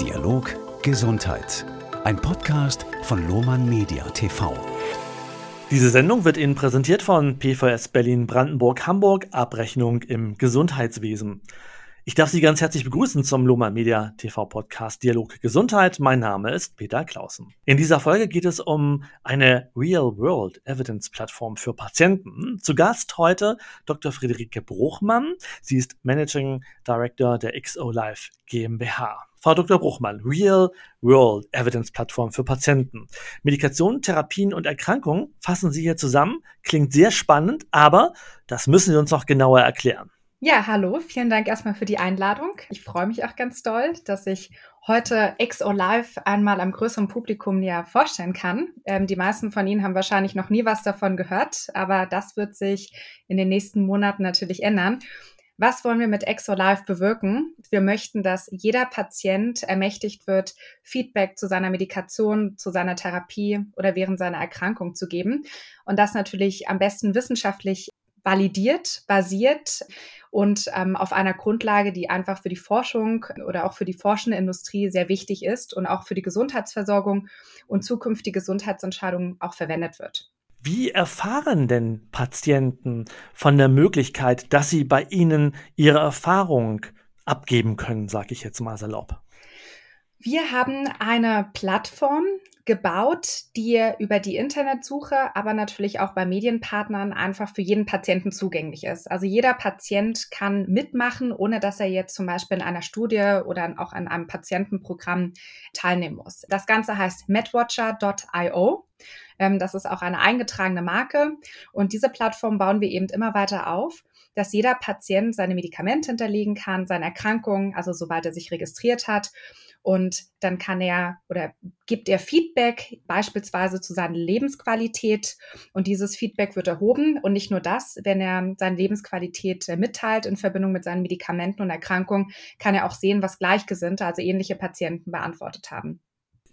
Dialog Gesundheit. Ein Podcast von Lohmann Media TV. Diese Sendung wird Ihnen präsentiert von PVS Berlin Brandenburg Hamburg Abrechnung im Gesundheitswesen. Ich darf Sie ganz herzlich begrüßen zum Loma Media TV Podcast Dialog Gesundheit. Mein Name ist Peter Clausen. In dieser Folge geht es um eine Real-World Evidence Plattform für Patienten. Zu Gast heute Dr. Friederike Bruchmann. Sie ist Managing Director der XO Life GmbH. Frau Dr. Bruchmann, Real World Evidence Plattform für Patienten. Medikationen, Therapien und Erkrankungen fassen Sie hier zusammen. Klingt sehr spannend, aber das müssen Sie uns noch genauer erklären. Ja, hallo, vielen Dank erstmal für die Einladung. Ich freue mich auch ganz doll, dass ich heute XO Live einmal am größeren Publikum näher vorstellen kann. Ähm, die meisten von Ihnen haben wahrscheinlich noch nie was davon gehört, aber das wird sich in den nächsten Monaten natürlich ändern. Was wollen wir mit XO Live bewirken? Wir möchten, dass jeder Patient ermächtigt wird, Feedback zu seiner Medikation, zu seiner Therapie oder während seiner Erkrankung zu geben. Und das natürlich am besten wissenschaftlich validiert, basiert und ähm, auf einer Grundlage, die einfach für die Forschung oder auch für die forschende Industrie sehr wichtig ist und auch für die Gesundheitsversorgung und zukünftige Gesundheitsentscheidungen auch verwendet wird. Wie erfahren denn Patienten von der Möglichkeit, dass sie bei Ihnen ihre Erfahrung abgeben können, sage ich jetzt mal salopp? Wir haben eine Plattform, gebaut, die über die Internetsuche, aber natürlich auch bei Medienpartnern einfach für jeden Patienten zugänglich ist. Also jeder Patient kann mitmachen, ohne dass er jetzt zum Beispiel in einer Studie oder auch an einem Patientenprogramm teilnehmen muss. Das Ganze heißt medwatcher.io. Ähm, das ist auch eine eingetragene Marke. Und diese Plattform bauen wir eben immer weiter auf, dass jeder Patient seine Medikamente hinterlegen kann, seine Erkrankungen, also sobald er sich registriert hat und dann kann er oder gibt er Feedback beispielsweise zu seiner Lebensqualität und dieses Feedback wird erhoben und nicht nur das, wenn er seine Lebensqualität äh, mitteilt in Verbindung mit seinen Medikamenten und Erkrankungen, kann er auch sehen, was Gleichgesinnte, also ähnliche Patienten beantwortet haben.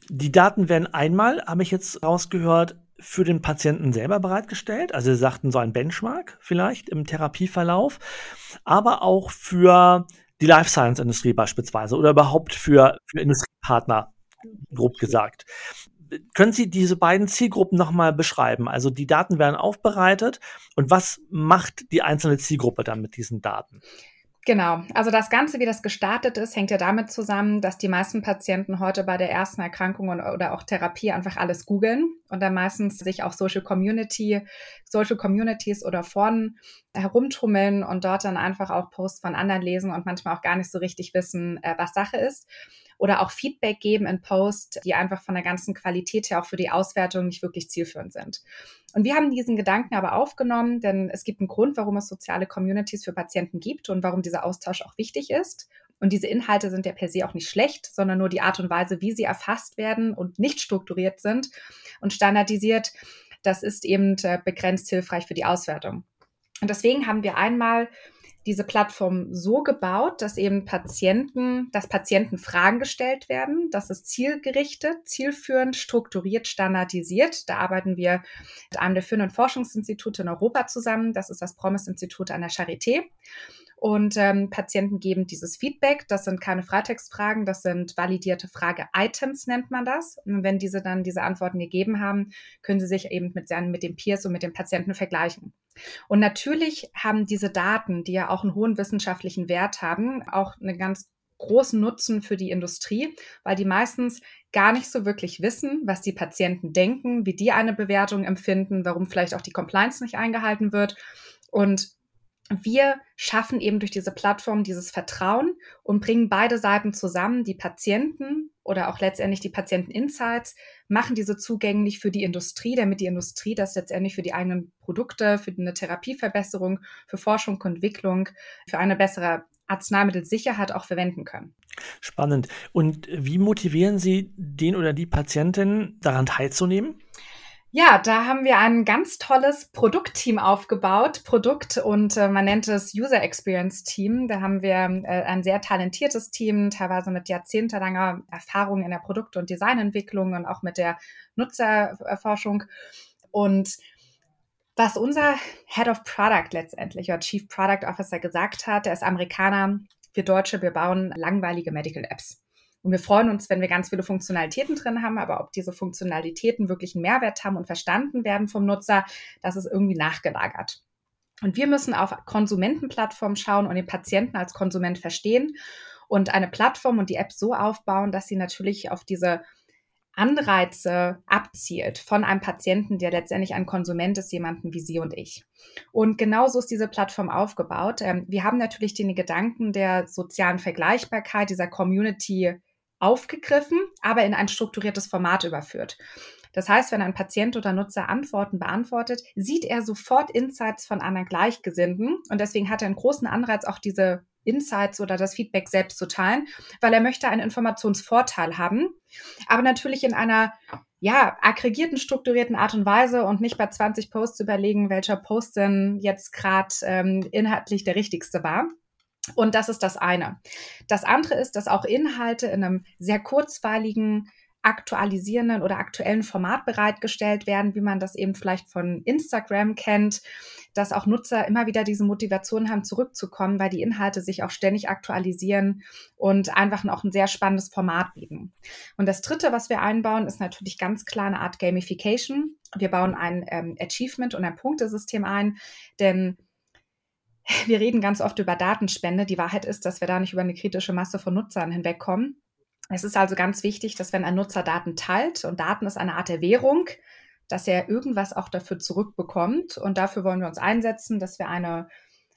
Die Daten werden einmal, habe ich jetzt rausgehört, für den Patienten selber bereitgestellt. Also Sie sagten so ein Benchmark vielleicht im Therapieverlauf, aber auch für die Life Science Industrie beispielsweise oder überhaupt für, für Industriepartner, grob gesagt. Können Sie diese beiden Zielgruppen nochmal beschreiben? Also die Daten werden aufbereitet und was macht die einzelne Zielgruppe dann mit diesen Daten? Genau. Also das Ganze, wie das gestartet ist, hängt ja damit zusammen, dass die meisten Patienten heute bei der ersten Erkrankung oder auch Therapie einfach alles googeln und dann meistens sich auch Social Community, Social Communities oder Foren herumtummeln und dort dann einfach auch Posts von anderen lesen und manchmal auch gar nicht so richtig wissen, äh, was Sache ist oder auch Feedback geben in Post, die einfach von der ganzen Qualität her auch für die Auswertung nicht wirklich zielführend sind. Und wir haben diesen Gedanken aber aufgenommen, denn es gibt einen Grund, warum es soziale Communities für Patienten gibt und warum dieser Austausch auch wichtig ist. Und diese Inhalte sind ja per se auch nicht schlecht, sondern nur die Art und Weise, wie sie erfasst werden und nicht strukturiert sind und standardisiert. Das ist eben äh, begrenzt hilfreich für die Auswertung. Und deswegen haben wir einmal diese Plattform so gebaut, dass eben Patienten, dass Patienten Fragen gestellt werden. Das ist zielgerichtet, zielführend, strukturiert, standardisiert. Da arbeiten wir mit einem der führenden Forschungsinstitute in Europa zusammen. Das ist das Promise-Institut an der Charité. Und ähm, Patienten geben dieses Feedback. Das sind keine Freitextfragen, das sind validierte Frage-Items, nennt man das. Und wenn diese dann diese Antworten gegeben haben, können sie sich eben mit, mit den Peers und mit den Patienten vergleichen. Und natürlich haben diese Daten, die ja auch einen hohen wissenschaftlichen Wert haben, auch einen ganz großen Nutzen für die Industrie, weil die meistens gar nicht so wirklich wissen, was die Patienten denken, wie die eine Bewertung empfinden, warum vielleicht auch die Compliance nicht eingehalten wird. Und wir schaffen eben durch diese Plattform dieses Vertrauen und bringen beide Seiten zusammen, die Patienten oder auch letztendlich die Patienten-Insights, machen diese zugänglich für die Industrie, damit die Industrie das letztendlich für die eigenen Produkte, für eine Therapieverbesserung, für Forschung und Entwicklung, für eine bessere Arzneimittelsicherheit auch verwenden können. Spannend. Und wie motivieren Sie den oder die Patientin daran teilzunehmen? Ja, da haben wir ein ganz tolles Produktteam aufgebaut, Produkt und äh, man nennt es User Experience Team. Da haben wir äh, ein sehr talentiertes Team, teilweise mit jahrzehntelanger Erfahrung in der Produkt- und Designentwicklung und auch mit der Nutzerforschung. Und was unser Head of Product letztendlich oder Chief Product Officer gesagt hat, der ist Amerikaner, wir Deutsche, wir bauen langweilige Medical Apps. Und wir freuen uns, wenn wir ganz viele Funktionalitäten drin haben, aber ob diese Funktionalitäten wirklich einen Mehrwert haben und verstanden werden vom Nutzer, das ist irgendwie nachgelagert. Und wir müssen auf Konsumentenplattformen schauen und den Patienten als Konsument verstehen und eine Plattform und die App so aufbauen, dass sie natürlich auf diese Anreize abzielt von einem Patienten, der letztendlich ein Konsument ist, jemanden wie Sie und ich. Und genauso ist diese Plattform aufgebaut. Ähm, wir haben natürlich den Gedanken der sozialen Vergleichbarkeit dieser Community aufgegriffen, aber in ein strukturiertes Format überführt. Das heißt, wenn ein Patient oder Nutzer Antworten beantwortet, sieht er sofort Insights von anderen Gleichgesinnten und deswegen hat er einen großen Anreiz, auch diese Insights oder das Feedback selbst zu teilen, weil er möchte einen Informationsvorteil haben, aber natürlich in einer ja, aggregierten, strukturierten Art und Weise und nicht bei 20 Posts überlegen, welcher Post denn jetzt gerade ähm, inhaltlich der richtigste war. Und das ist das eine. Das andere ist, dass auch Inhalte in einem sehr kurzweiligen, aktualisierenden oder aktuellen Format bereitgestellt werden, wie man das eben vielleicht von Instagram kennt, dass auch Nutzer immer wieder diese Motivation haben, zurückzukommen, weil die Inhalte sich auch ständig aktualisieren und einfach auch ein sehr spannendes Format bieten. Und das Dritte, was wir einbauen, ist natürlich ganz klar eine Art Gamification. Wir bauen ein ähm, Achievement und ein Punktesystem ein, denn wir reden ganz oft über Datenspende. Die Wahrheit ist, dass wir da nicht über eine kritische Masse von Nutzern hinwegkommen. Es ist also ganz wichtig, dass wenn ein Nutzer Daten teilt, und Daten ist eine Art der Währung, dass er irgendwas auch dafür zurückbekommt. Und dafür wollen wir uns einsetzen, dass wir eine,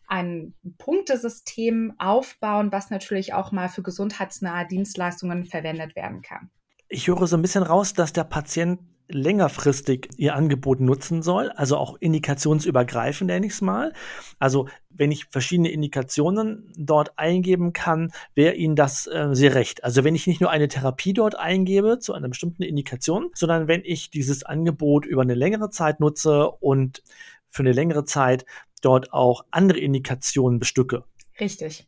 ein Punktesystem aufbauen, was natürlich auch mal für gesundheitsnahe Dienstleistungen verwendet werden kann. Ich höre so ein bisschen raus, dass der Patient längerfristig ihr Angebot nutzen soll, also auch indikationsübergreifend, nenne ich es mal. Also wenn ich verschiedene Indikationen dort eingeben kann, wäre Ihnen das äh, sehr recht. Also wenn ich nicht nur eine Therapie dort eingebe zu einer bestimmten Indikation, sondern wenn ich dieses Angebot über eine längere Zeit nutze und für eine längere Zeit dort auch andere Indikationen bestücke. Richtig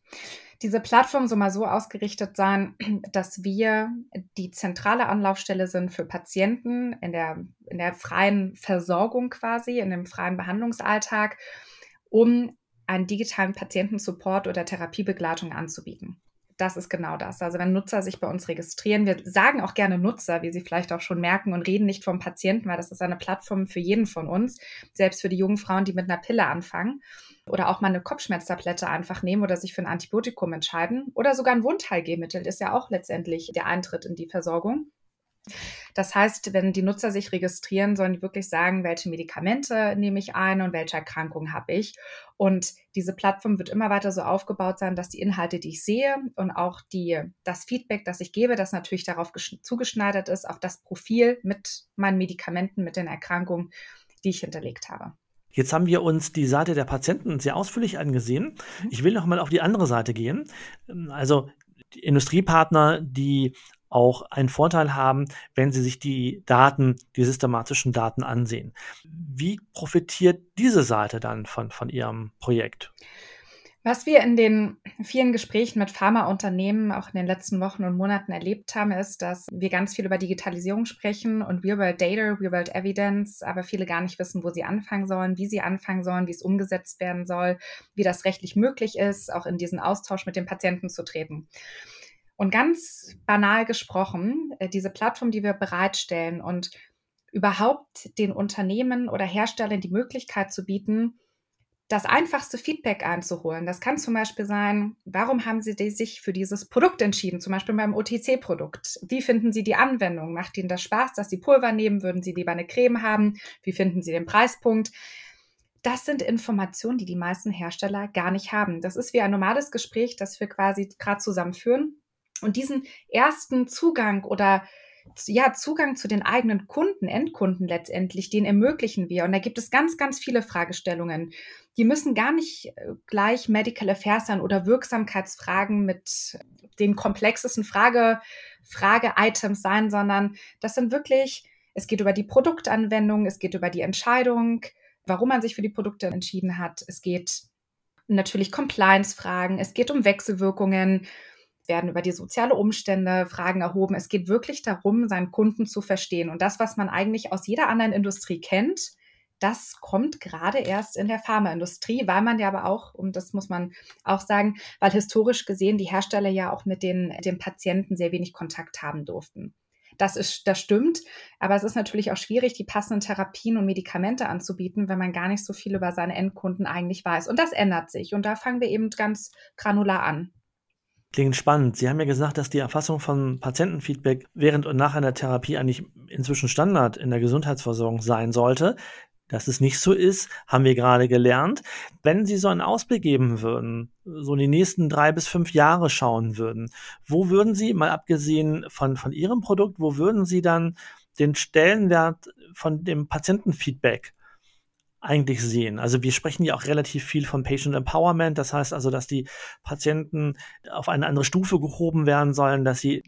diese Plattform soll mal so ausgerichtet sein, dass wir die zentrale Anlaufstelle sind für Patienten in der, in der freien Versorgung quasi, in dem freien Behandlungsalltag, um einen digitalen Patientensupport oder Therapiebegleitung anzubieten. Das ist genau das. Also wenn Nutzer sich bei uns registrieren, wir sagen auch gerne Nutzer, wie Sie vielleicht auch schon merken, und reden nicht vom Patienten, weil das ist eine Plattform für jeden von uns, selbst für die jungen Frauen, die mit einer Pille anfangen oder auch mal eine Kopfschmerztablette einfach nehmen oder sich für ein Antibiotikum entscheiden oder sogar ein Wundheilgehmittel ist ja auch letztendlich der Eintritt in die Versorgung. Das heißt, wenn die Nutzer sich registrieren, sollen die wirklich sagen, welche Medikamente nehme ich ein und welche Erkrankungen habe ich. Und diese Plattform wird immer weiter so aufgebaut sein, dass die Inhalte, die ich sehe und auch die, das Feedback, das ich gebe, das natürlich darauf zugeschneidert ist, auf das Profil mit meinen Medikamenten, mit den Erkrankungen, die ich hinterlegt habe. Jetzt haben wir uns die Seite der Patienten sehr ausführlich angesehen. Mhm. Ich will noch mal auf die andere Seite gehen. Also die Industriepartner, die auch einen Vorteil haben, wenn sie sich die Daten, die systematischen Daten ansehen. Wie profitiert diese Seite dann von, von Ihrem Projekt? Was wir in den vielen Gesprächen mit Pharmaunternehmen auch in den letzten Wochen und Monaten erlebt haben, ist, dass wir ganz viel über Digitalisierung sprechen und Real World Data, Real World Evidence, aber viele gar nicht wissen, wo sie anfangen sollen, wie sie anfangen sollen, wie es umgesetzt werden soll, wie das rechtlich möglich ist, auch in diesen Austausch mit den Patienten zu treten. Und ganz banal gesprochen, äh, diese Plattform, die wir bereitstellen und überhaupt den Unternehmen oder Herstellern die Möglichkeit zu bieten, das einfachste Feedback einzuholen. Das kann zum Beispiel sein, warum haben Sie sich für dieses Produkt entschieden, zum Beispiel beim OTC-Produkt? Wie finden Sie die Anwendung? Macht Ihnen das Spaß, dass Sie Pulver nehmen? Würden Sie lieber eine Creme haben? Wie finden Sie den Preispunkt? Das sind Informationen, die die meisten Hersteller gar nicht haben. Das ist wie ein normales Gespräch, das wir quasi gerade zusammen führen. Und diesen ersten Zugang oder ja, Zugang zu den eigenen Kunden, Endkunden letztendlich, den ermöglichen wir. Und da gibt es ganz, ganz viele Fragestellungen. Die müssen gar nicht äh, gleich Medical Affairs sein oder Wirksamkeitsfragen mit den komplexesten Frage, Frage-Items sein, sondern das sind wirklich, es geht über die Produktanwendung, es geht über die Entscheidung, warum man sich für die Produkte entschieden hat. Es geht natürlich Compliance-Fragen, es geht um Wechselwirkungen, werden über die soziale Umstände Fragen erhoben. Es geht wirklich darum, seinen Kunden zu verstehen. Und das, was man eigentlich aus jeder anderen Industrie kennt, das kommt gerade erst in der Pharmaindustrie, weil man ja aber auch, und das muss man auch sagen, weil historisch gesehen die Hersteller ja auch mit den, den Patienten sehr wenig Kontakt haben durften. Das ist, das stimmt. Aber es ist natürlich auch schwierig, die passenden Therapien und Medikamente anzubieten, wenn man gar nicht so viel über seine Endkunden eigentlich weiß. Und das ändert sich. Und da fangen wir eben ganz granular an. Klingt spannend. Sie haben ja gesagt, dass die Erfassung von Patientenfeedback während und nach einer Therapie eigentlich inzwischen Standard in der Gesundheitsversorgung sein sollte. Dass es nicht so ist, haben wir gerade gelernt. Wenn Sie so einen Ausblick geben würden, so in die nächsten drei bis fünf Jahre schauen würden, wo würden Sie, mal abgesehen von, von Ihrem Produkt, wo würden Sie dann den Stellenwert von dem Patientenfeedback eigentlich sehen. Also wir sprechen ja auch relativ viel von Patient Empowerment. Das heißt also, dass die Patienten auf eine andere Stufe gehoben werden sollen, dass sie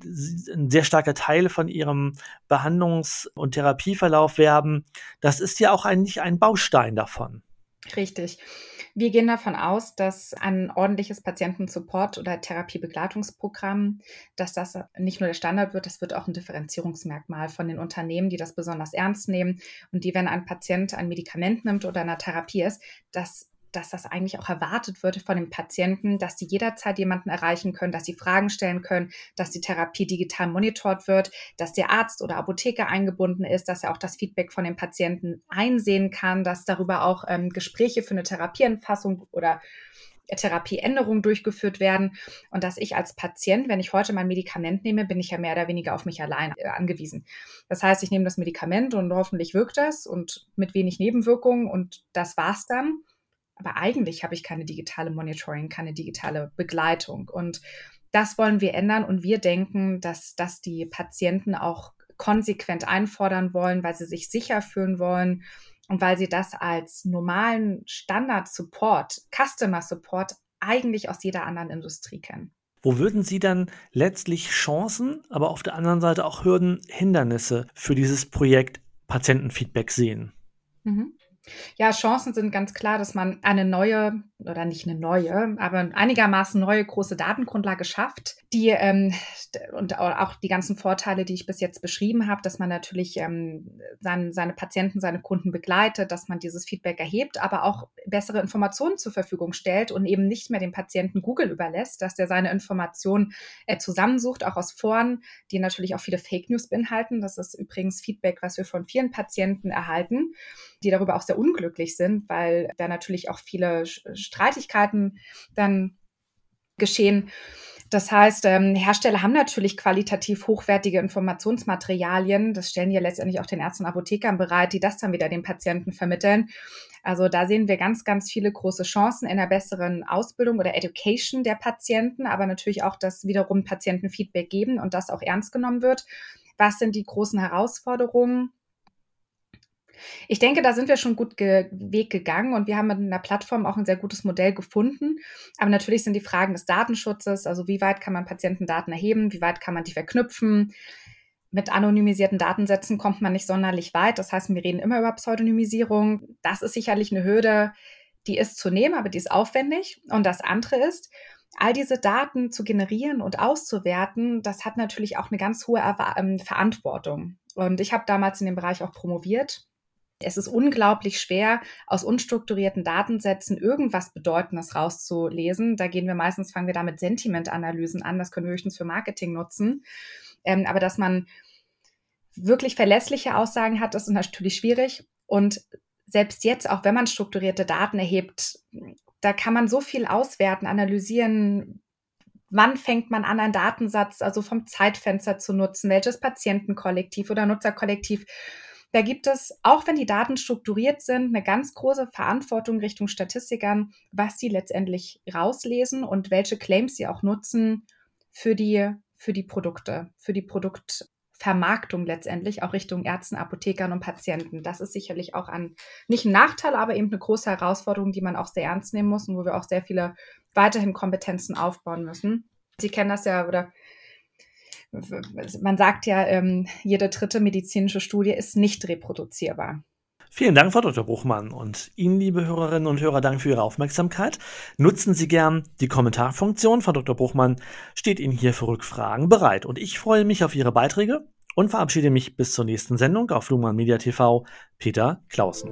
ein sehr starker Teil von ihrem Behandlungs- und Therapieverlauf werden. Das ist ja auch eigentlich ein Baustein davon. Richtig. Wir gehen davon aus, dass ein ordentliches Patientensupport oder Therapiebegleitungsprogramm, dass das nicht nur der Standard wird, das wird auch ein Differenzierungsmerkmal von den Unternehmen, die das besonders ernst nehmen und die, wenn ein Patient ein Medikament nimmt oder in einer Therapie ist, dass dass das eigentlich auch erwartet wird von den Patienten, dass sie jederzeit jemanden erreichen können, dass sie Fragen stellen können, dass die Therapie digital monitort wird, dass der Arzt oder Apotheker eingebunden ist, dass er auch das Feedback von den Patienten einsehen kann, dass darüber auch ähm, Gespräche für eine Therapieentfassung oder Therapieänderungen durchgeführt werden und dass ich als Patient, wenn ich heute mein Medikament nehme, bin ich ja mehr oder weniger auf mich allein äh, angewiesen. Das heißt, ich nehme das Medikament und hoffentlich wirkt das und mit wenig Nebenwirkungen und das war's dann. Aber eigentlich habe ich keine digitale Monitoring, keine digitale Begleitung. Und das wollen wir ändern. Und wir denken, dass das die Patienten auch konsequent einfordern wollen, weil sie sich sicher fühlen wollen und weil sie das als normalen Standard-Support, Customer-Support eigentlich aus jeder anderen Industrie kennen. Wo würden Sie dann letztlich Chancen, aber auf der anderen Seite auch Hürden, Hindernisse für dieses Projekt Patientenfeedback sehen? Mhm. Ja, Chancen sind ganz klar, dass man eine neue oder nicht eine neue, aber einigermaßen neue große Datengrundlage schafft, die ähm, und auch die ganzen Vorteile, die ich bis jetzt beschrieben habe, dass man natürlich ähm, sein, seine Patienten, seine Kunden begleitet, dass man dieses Feedback erhebt, aber auch bessere Informationen zur Verfügung stellt und eben nicht mehr dem Patienten Google überlässt, dass der seine Informationen äh, zusammensucht, auch aus Foren, die natürlich auch viele Fake News beinhalten. Das ist übrigens Feedback, was wir von vielen Patienten erhalten, die darüber auch sehr unglücklich sind, weil da natürlich auch viele Streitigkeiten dann geschehen. Das heißt, ähm, Hersteller haben natürlich qualitativ hochwertige Informationsmaterialien. Das stellen ja letztendlich auch den Ärzten und Apothekern bereit, die das dann wieder den Patienten vermitteln. Also da sehen wir ganz, ganz viele große Chancen in einer besseren Ausbildung oder Education der Patienten, aber natürlich auch, dass wiederum Patienten Feedback geben und das auch ernst genommen wird. Was sind die großen Herausforderungen? Ich denke, da sind wir schon gut ge Weg gegangen und wir haben mit einer Plattform auch ein sehr gutes Modell gefunden. Aber natürlich sind die Fragen des Datenschutzes, also wie weit kann man Patientendaten erheben, wie weit kann man die verknüpfen. Mit anonymisierten Datensätzen kommt man nicht sonderlich weit. Das heißt, wir reden immer über Pseudonymisierung. Das ist sicherlich eine Hürde, die ist zu nehmen, aber die ist aufwendig. Und das andere ist, all diese Daten zu generieren und auszuwerten, das hat natürlich auch eine ganz hohe ähm, Verantwortung. Und ich habe damals in dem Bereich auch promoviert es ist unglaublich schwer, aus unstrukturierten Datensätzen irgendwas Bedeutendes rauszulesen. Da gehen wir meistens, fangen wir da mit Sentimentanalysen an. Das können wir höchstens für Marketing nutzen. Ähm, aber dass man wirklich verlässliche Aussagen hat, ist natürlich schwierig. Und selbst jetzt, auch wenn man strukturierte Daten erhebt, da kann man so viel auswerten, analysieren, wann fängt man an, einen Datensatz, also vom Zeitfenster zu nutzen, welches Patientenkollektiv oder Nutzerkollektiv da gibt es, auch wenn die Daten strukturiert sind, eine ganz große Verantwortung Richtung Statistikern, was sie letztendlich rauslesen und welche Claims sie auch nutzen für die, für die Produkte, für die Produktvermarktung letztendlich, auch Richtung Ärzten, Apothekern und Patienten. Das ist sicherlich auch ein, nicht ein Nachteil, aber eben eine große Herausforderung, die man auch sehr ernst nehmen muss und wo wir auch sehr viele weiterhin Kompetenzen aufbauen müssen. Sie kennen das ja oder man sagt ja, ähm, jede dritte medizinische Studie ist nicht reproduzierbar. Vielen Dank, Frau Dr. Bruchmann. Und Ihnen, liebe Hörerinnen und Hörer, danke für Ihre Aufmerksamkeit. Nutzen Sie gern die Kommentarfunktion. Frau Dr. Bruchmann steht Ihnen hier für Rückfragen bereit. Und ich freue mich auf Ihre Beiträge und verabschiede mich bis zur nächsten Sendung auf Luhmann Media TV. Peter Clausen.